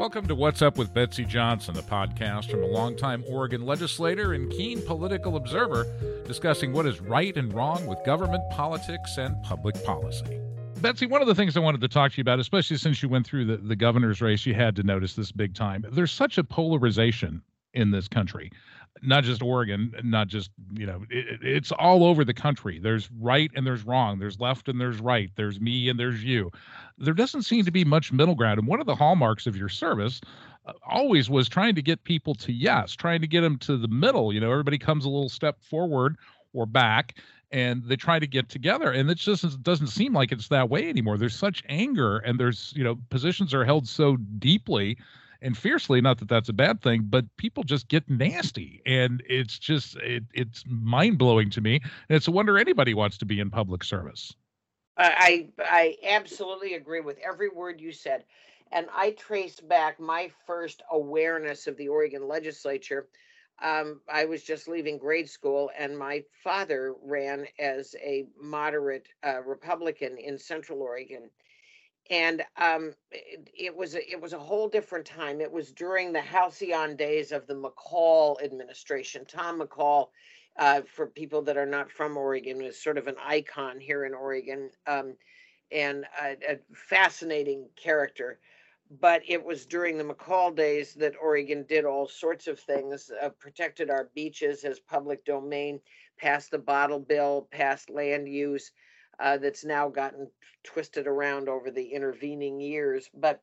Welcome to What's Up with Betsy Johnson, a podcast from a longtime Oregon legislator and keen political observer discussing what is right and wrong with government, politics, and public policy. Betsy, one of the things I wanted to talk to you about, especially since you went through the, the governor's race, you had to notice this big time. There's such a polarization in this country not just Oregon, not just, you know, it, it's all over the country. There's right and there's wrong. There's left and there's right. There's me and there's you. There doesn't seem to be much middle ground. And one of the hallmarks of your service uh, always was trying to get people to yes, trying to get them to the middle. You know, everybody comes a little step forward or back and they try to get together and it just doesn't seem like it's that way anymore there's such anger and there's you know positions are held so deeply and fiercely not that that's a bad thing but people just get nasty and it's just it, it's mind-blowing to me and it's a wonder anybody wants to be in public service. I i absolutely agree with every word you said and i trace back my first awareness of the oregon legislature um, I was just leaving grade school, and my father ran as a moderate uh, Republican in Central Oregon and um, it, it, was a, it was a whole different time. It was during the halcyon days of the McCall administration. Tom McCall, uh, for people that are not from Oregon, was sort of an icon here in Oregon, um, and a, a, fascinating character. But it was during the McCall days that Oregon did all sorts of things, uh, protected our beaches as public domain, passed the bottle bill, passed land use uh, that's now gotten twisted around over the intervening years. But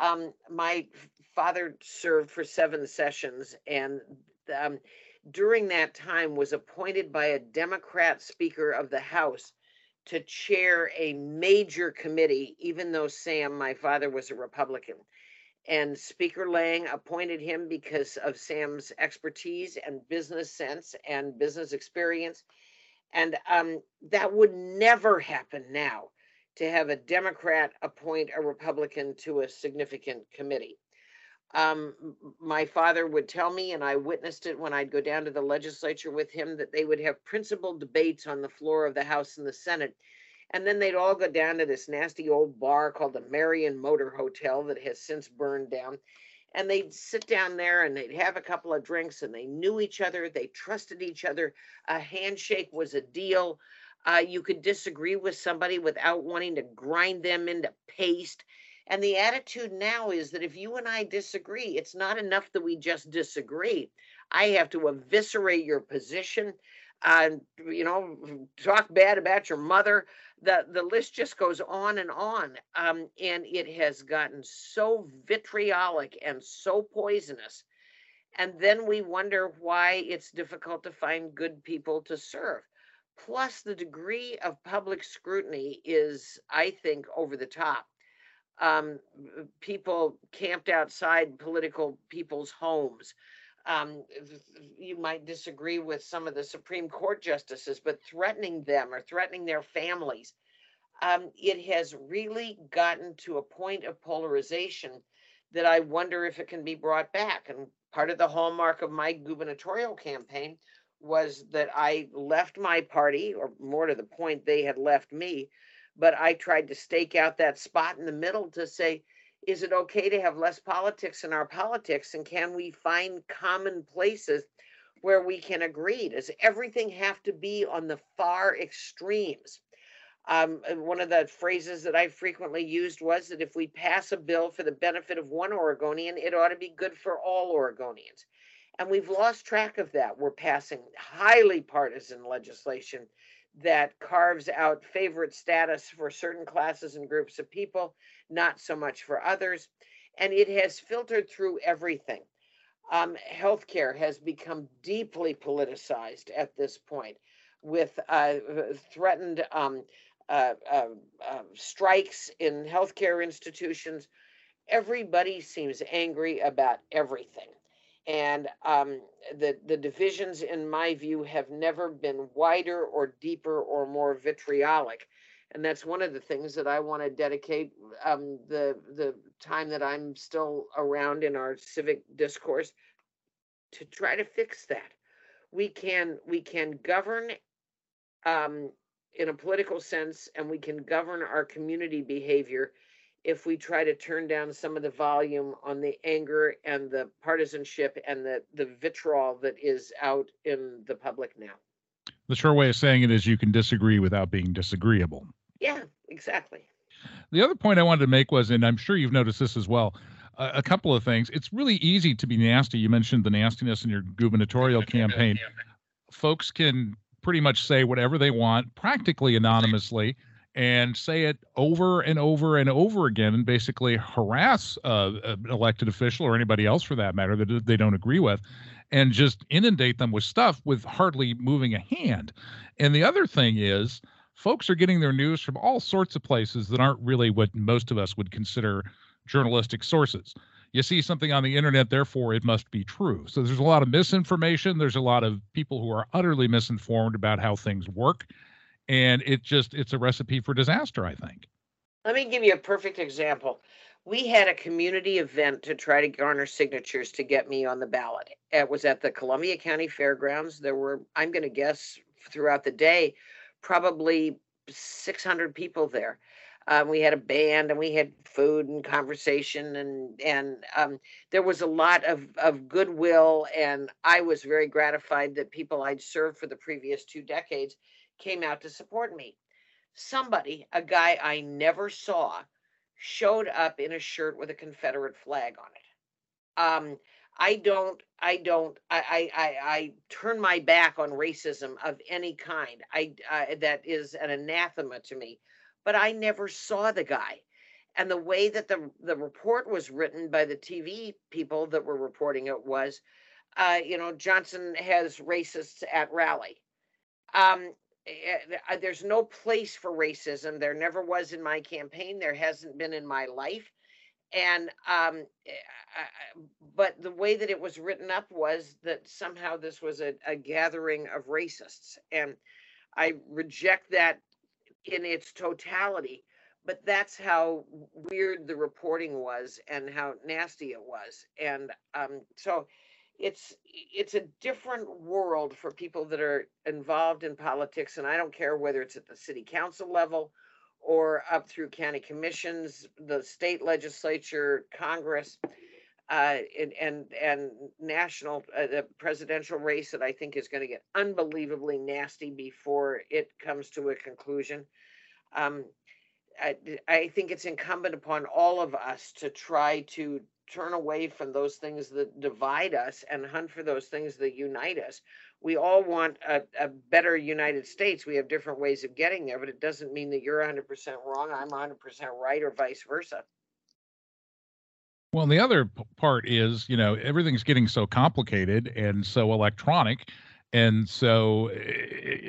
um, my father served for seven sessions, and um, during that time was appointed by a Democrat Speaker of the House to chair a major committee, even though Sam, my father, was a Republican. And Speaker Lang appointed him because of Sam's expertise and business sense and business experience and um, that would never happen now to have a Democrat appoint a Republican to a significant committee. Um, my father would tell me, and I witnessed it when I'd go down to the legislature with him, that they would have principal debates on the floor of the House and the Senate. And then they'd all go down to this nasty old bar called the Marion Motor Hotel that has since burned down and they'd sit down there and they'd have a couple of drinks and they knew each other they trusted each other a handshake was a deal uh, you could disagree with somebody without wanting to grind them into paste and the attitude now is that if you and i disagree it's not enough that we just disagree i have to eviscerate your position uh, you know, talk bad about your mother. The the list just goes on and on, um, and it has gotten so vitriolic and so poisonous. And then we wonder why it's difficult to find good people to serve. Plus, the degree of public scrutiny is, I think, over the top. Um, people camped outside political people's homes um, you might disagree with some of the Supreme Court justices, but threatening them or threatening their families, um, it has really gotten to a point of polarization that I wonder if it can be brought back. And part of the hallmark of my gubernatorial campaign was that I left my party, or more to the point, they had left me, but I tried to stake out that spot in the middle to say, is it okay to have less politics in our politics? And can we find common places where we can agree? Does everything have to be on the far extremes? Um, one of the phrases that I frequently used was that if we pass a bill for the benefit of one Oregonian, it ought to be good for all Oregonians. And we've lost track of that. We're passing highly partisan legislation that carves out favorite status for certain classes and groups of people, not so much for others. And it has filtered through everything. Um, healthcare has become deeply politicized at this point with uh, threatened um, uh, uh, um, strikes in healthcare institutions. Everybody seems angry about everything. And um, the, the divisions, in my view, have never been wider or deeper or more vitriolic. And that's one of the things that I want to dedicate um, the, the time that I'm still around in our civic discourse to try to fix that. We can we can govern um, in a political sense, and we can govern our community behavior if we try to turn down some of the volume on the anger and the partisanship and the, the vitriol that is out in the public now. The sure way of saying it is you can disagree without being disagreeable. Yeah, exactly. The other point I wanted to make was, and I'm sure you've noticed this as well, uh, a couple of things. It's really easy to be nasty. You mentioned the nastiness in your gubernatorial campaign. Folks can pretty much say whatever they want, practically anonymously and say it over and over and over again and basically harass uh, an elected official or anybody else for that matter that they don't agree with and just inundate them with stuff with hardly moving a hand. And the other thing is, folks are getting their news from all sorts of places that aren't really what most of us would consider journalistic sources. You see something on the internet, therefore it must be true. So there's a lot of misinformation. There's a lot of people who are utterly misinformed about how things work and it just it's a recipe for disaster i think. Let me give you a perfect example. We had a community event to try to garner signatures to get me on the ballot. It was at the columbia county fairgrounds. There were i'm going to guess throughout the day probably 600 people there. Um, we had a band and we had food and conversation and and um, there was a lot of, of goodwill and i was very gratified that people i'd served for the previous two decades came out to support me. Somebody, a guy I never saw, showed up in a shirt with a Confederate flag on it. Um, I don't, I don't, I, I, I, turn my back on racism of any kind. I, uh, that is an anathema to me. But I never saw the guy, and the way that the the report was written by the TV people that were reporting it was, uh, you know, Johnson has racists at rally. Um, Eh, there's no place for racism. There never was in my campaign. There hasn't been in my life. And, um, eh, but the way that it was written up was that somehow this was a, a gathering of racists. And I reject that in its totality. But that's how weird the reporting was and how nasty it was. And um, so, it's it's a different world for people that are involved in politics and i don't care whether it's at the city council level or up through county commissions the state legislature congress uh, and and, and national uh, the presidential race that i think is going to get unbelievably nasty before it comes to a conclusion. Um, I, I think it's incumbent upon all of us to try to turn away from those things that divide us and hunt for those things that unite us. We all want a, a, better United States. We have different ways of getting there, but it doesn't mean that you're 100% wrong, I'm 100% right, or vice versa. Well, the other part is, you know, everything's getting so complicated and so electronic. And so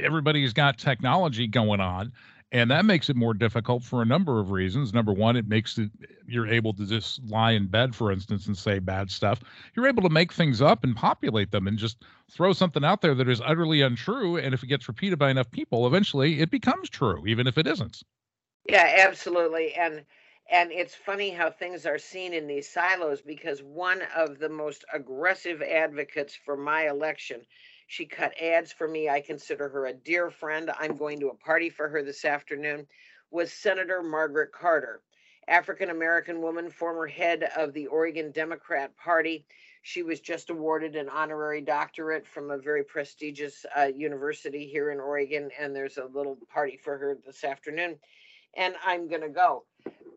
everybody's got technology going on and that makes it more difficult for a number of reasons. Number one it makes it you're able to just lie in bed for instance and say bad stuff. You're able to make things up and populate them and just throw something out there that is utterly untrue and if it gets repeated by enough people eventually it becomes true even if it isn't. Yeah absolutely. And and it's funny how things are seen in these silos because one of the most aggressive advocates for my election she cut ads for me. I consider her a dear friend. I'm going to a party for her this afternoon. Was Senator Margaret Carter, African American woman, former head of the Oregon Democrat Party. She was just awarded an honorary doctorate from a very prestigious uh, university here in Oregon, and there's a little party for her this afternoon. And I'm going to go.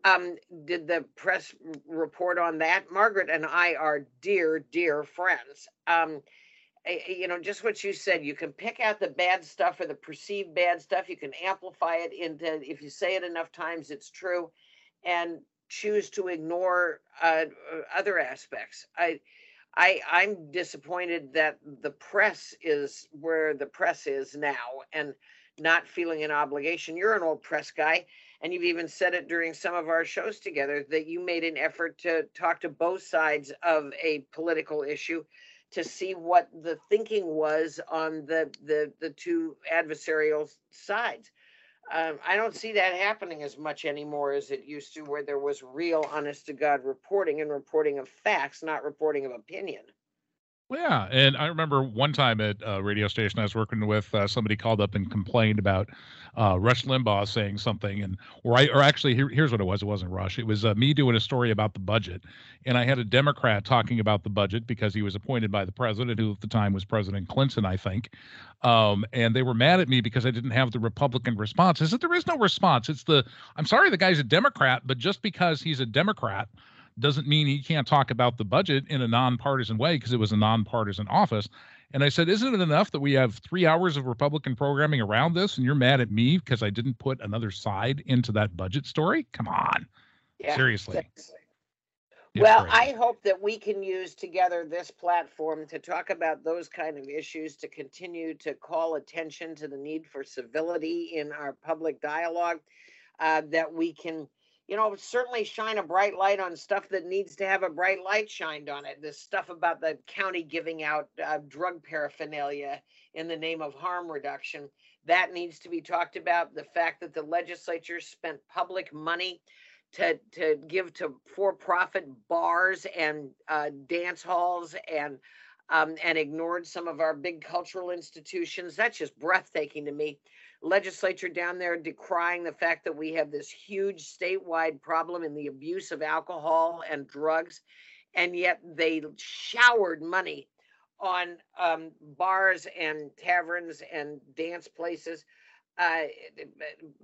Um, did the press report on that? Margaret and I are dear, dear friends. Um, you know, just what you said, you can pick out the bad stuff or the perceived bad stuff. You can amplify it into, if you say it enough times, it's true, and choose to ignore uh, uh, other aspects. I, I, I'm disappointed that the press is where the press is now, and not feeling an obligation. You're an old press guy, and you've even said it during some of our shows together that you made an effort to talk to both sides of a political issue to see what the thinking was on the the the two adversarial sides. Um, I don't see that happening as much anymore as it used to, where there was real, honest to God reporting and reporting of facts, not reporting of opinion. Yeah, and I remember one time at a radio station I was working with, uh, somebody called up and complained about uh, Rush Limbaugh saying something, and or I or actually here, here's what it was. It wasn't Rush. It was uh, me doing a story about the budget, and I had a Democrat talking about the budget because he was appointed by the president, who at the time was President Clinton, I think. Um, and they were mad at me because I didn't have the Republican response. I said there is no response. It's the I'm sorry, the guy's a Democrat, but just because he's a Democrat doesn't mean he can't talk about the budget in a nonpartisan way because it was a nonpartisan office. And I said, Isn't it enough that we have three hours of Republican programming around this and you're mad at me because I didn't put another side into that budget story? Come on. Yeah, Seriously. well, I hope that we can use together this platform to talk about those kind of issues, to continue to call attention to the need for civility in our public dialogue, uh, that we can you know, certainly shine a bright light on stuff that needs to have a bright light shined on it. This stuff about the county giving out uh, drug paraphernalia in the name of harm reduction, that needs to be talked about. The fact that the legislature spent public money to to give to for-profit bars and uh, dance halls and um, and ignored some of our big cultural institutions. That's just breathtaking to me legislature down there decrying the fact that we have this huge statewide problem in the abuse of alcohol and drugs, and yet they showered money on um, bars and taverns and dance places uh,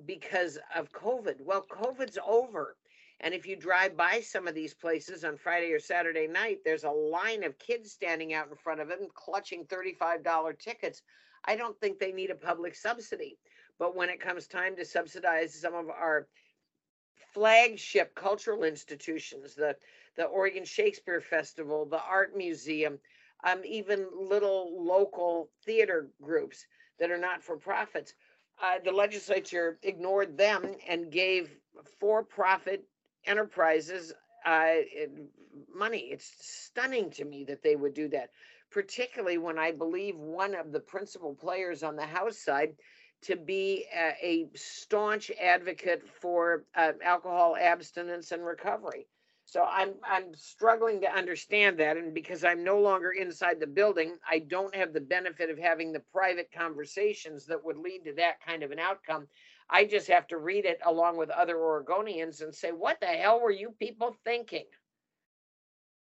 because of COVID. Well, COVID's over. And if you drive by some of these places on Friday or Saturday night, there's a line of kids standing out in front of and clutching $35 tickets I don't think they need a public subsidy. But when it comes time to subsidize some of our flagship cultural institutions, the, the Oregon Shakespeare Festival, the Art Museum, um, even little local theater groups that are not for profits, uh, the legislature ignored them and gave for profit enterprises uh, money. It's stunning to me that they would do that particularly when I believe one of the principal players on the House side to be a, a staunch advocate for uh, alcohol abstinence and recovery. So I'm I'm struggling to understand that, and because I'm no longer inside the building, I don't have the benefit of having the private conversations that would lead to that kind of an outcome. I just have to read it along with other Oregonians and say, "What the hell were you people thinking?"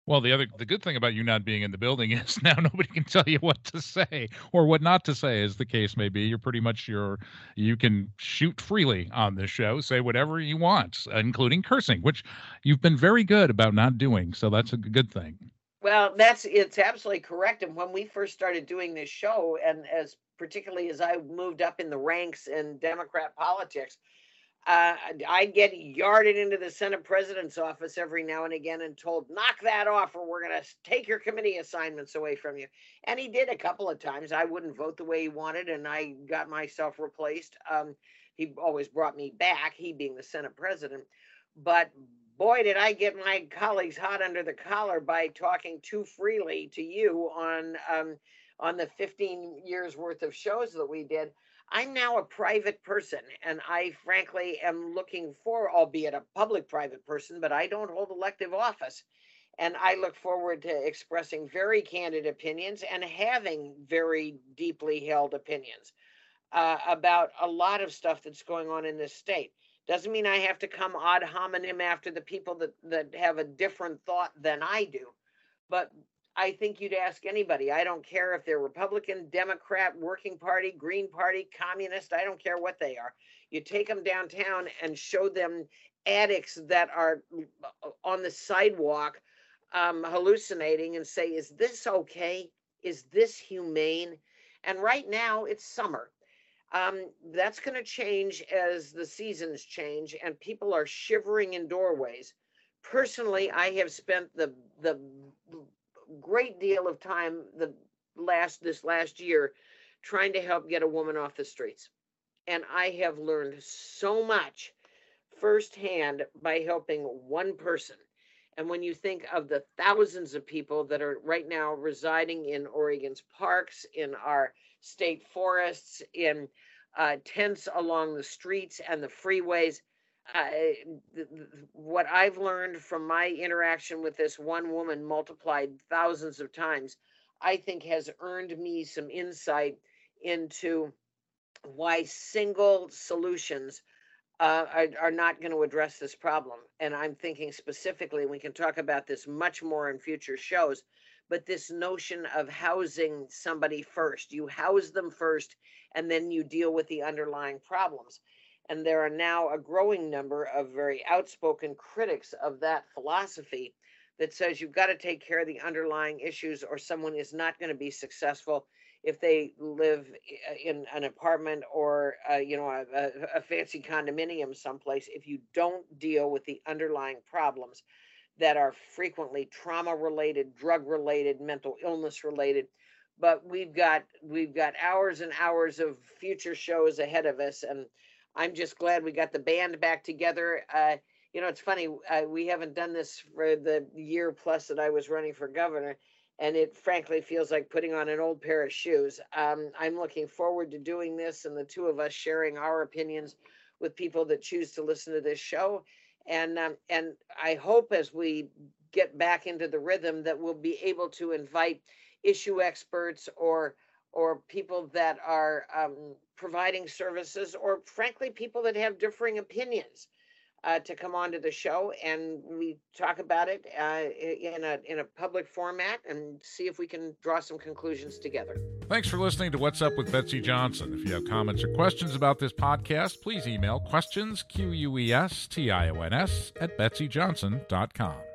Well, the other the good thing about you not being in the building is now nobody can tell you what to say or what not to say, as the case may be. You're pretty much your you can shoot freely on this show, say whatever you want, including cursing, which you've been very good about not doing. So that's a good thing. Well, that's it's absolutely correct. And when we first started doing this show, and as particularly as I moved up in the ranks in Democrat politics, uh, I get yarded into the Senate president's office every now and again and told, knock that off, or we're going to take your committee assignments away from you. And he did a couple of times. I wouldn't vote the way he wanted, and I got myself replaced. Um, he always brought me back, he being the Senate president. But boy, did I get my colleagues hot under the collar by talking too freely to you on um, on the 15 years worth of shows that we did. I'm now a private person, and I frankly am looking for, albeit a public private person, but I don't hold elective office. And I look forward to expressing very candid opinions and having very deeply held opinions uh, about a lot of stuff that's going on in this state. Doesn't mean I have to come ad hominem after the people that, that have a different thought than I do. But I think you'd ask anybody. I don't care if they're Republican, Democrat, Working Party, Green Party, Communist. I don't care what they are. You take them downtown and show them addicts that are uh, on the sidewalk um, hallucinating and say, Is this okay? Is this humane? And right now it's summer. Um, that's going to change as the seasons change and people are shivering in doorways. Personally, I have spent the the great deal of time the last this last year trying to help get a woman off the streets. And I have learned so much firsthand by helping one person. And when you think of the thousands of people that are right now residing in Oregon's parks, in our state forests, in uh, tents along the streets and the freeways, what I've learned from my interaction with this one woman multiplied thousands of times, I think has earned me some insight into why single solutions uh, are, are not going to address this problem. And I'm thinking specifically, we can talk about this much more in future shows, but this notion of housing somebody first. You house them first, and then you deal with the underlying problems. And there are now a growing number of very outspoken critics of that philosophy that says you've got to take care of the underlying issues, or someone is not going to be successful if they live uh, in an apartment or uh, you know a, a, fancy condominium someplace if you don't deal with the underlying problems that are frequently trauma related drug related mental illness related. But we've got we've got hours and hours of future shows ahead of us and i'm just glad we got the band back together uh, you know it's funny uh, we haven't done this for the year plus that i was running for governor and it frankly feels like putting on an old pair of shoes. Um, I'm looking forward to doing this and the two of us sharing our opinions with people that choose to listen to this show. And um, and I hope as we get back into the rhythm that we'll be able to invite issue experts or or people that are um, providing services or frankly people that have differing opinions uh, to come onto the show and we talk about it uh, in a in a public format and see if we can draw some conclusions together. Thanks for listening to What's Up with Betsy Johnson. If you have comments or questions about this podcast, please email questions Q U E S T I O N S at betsyjohnson.com.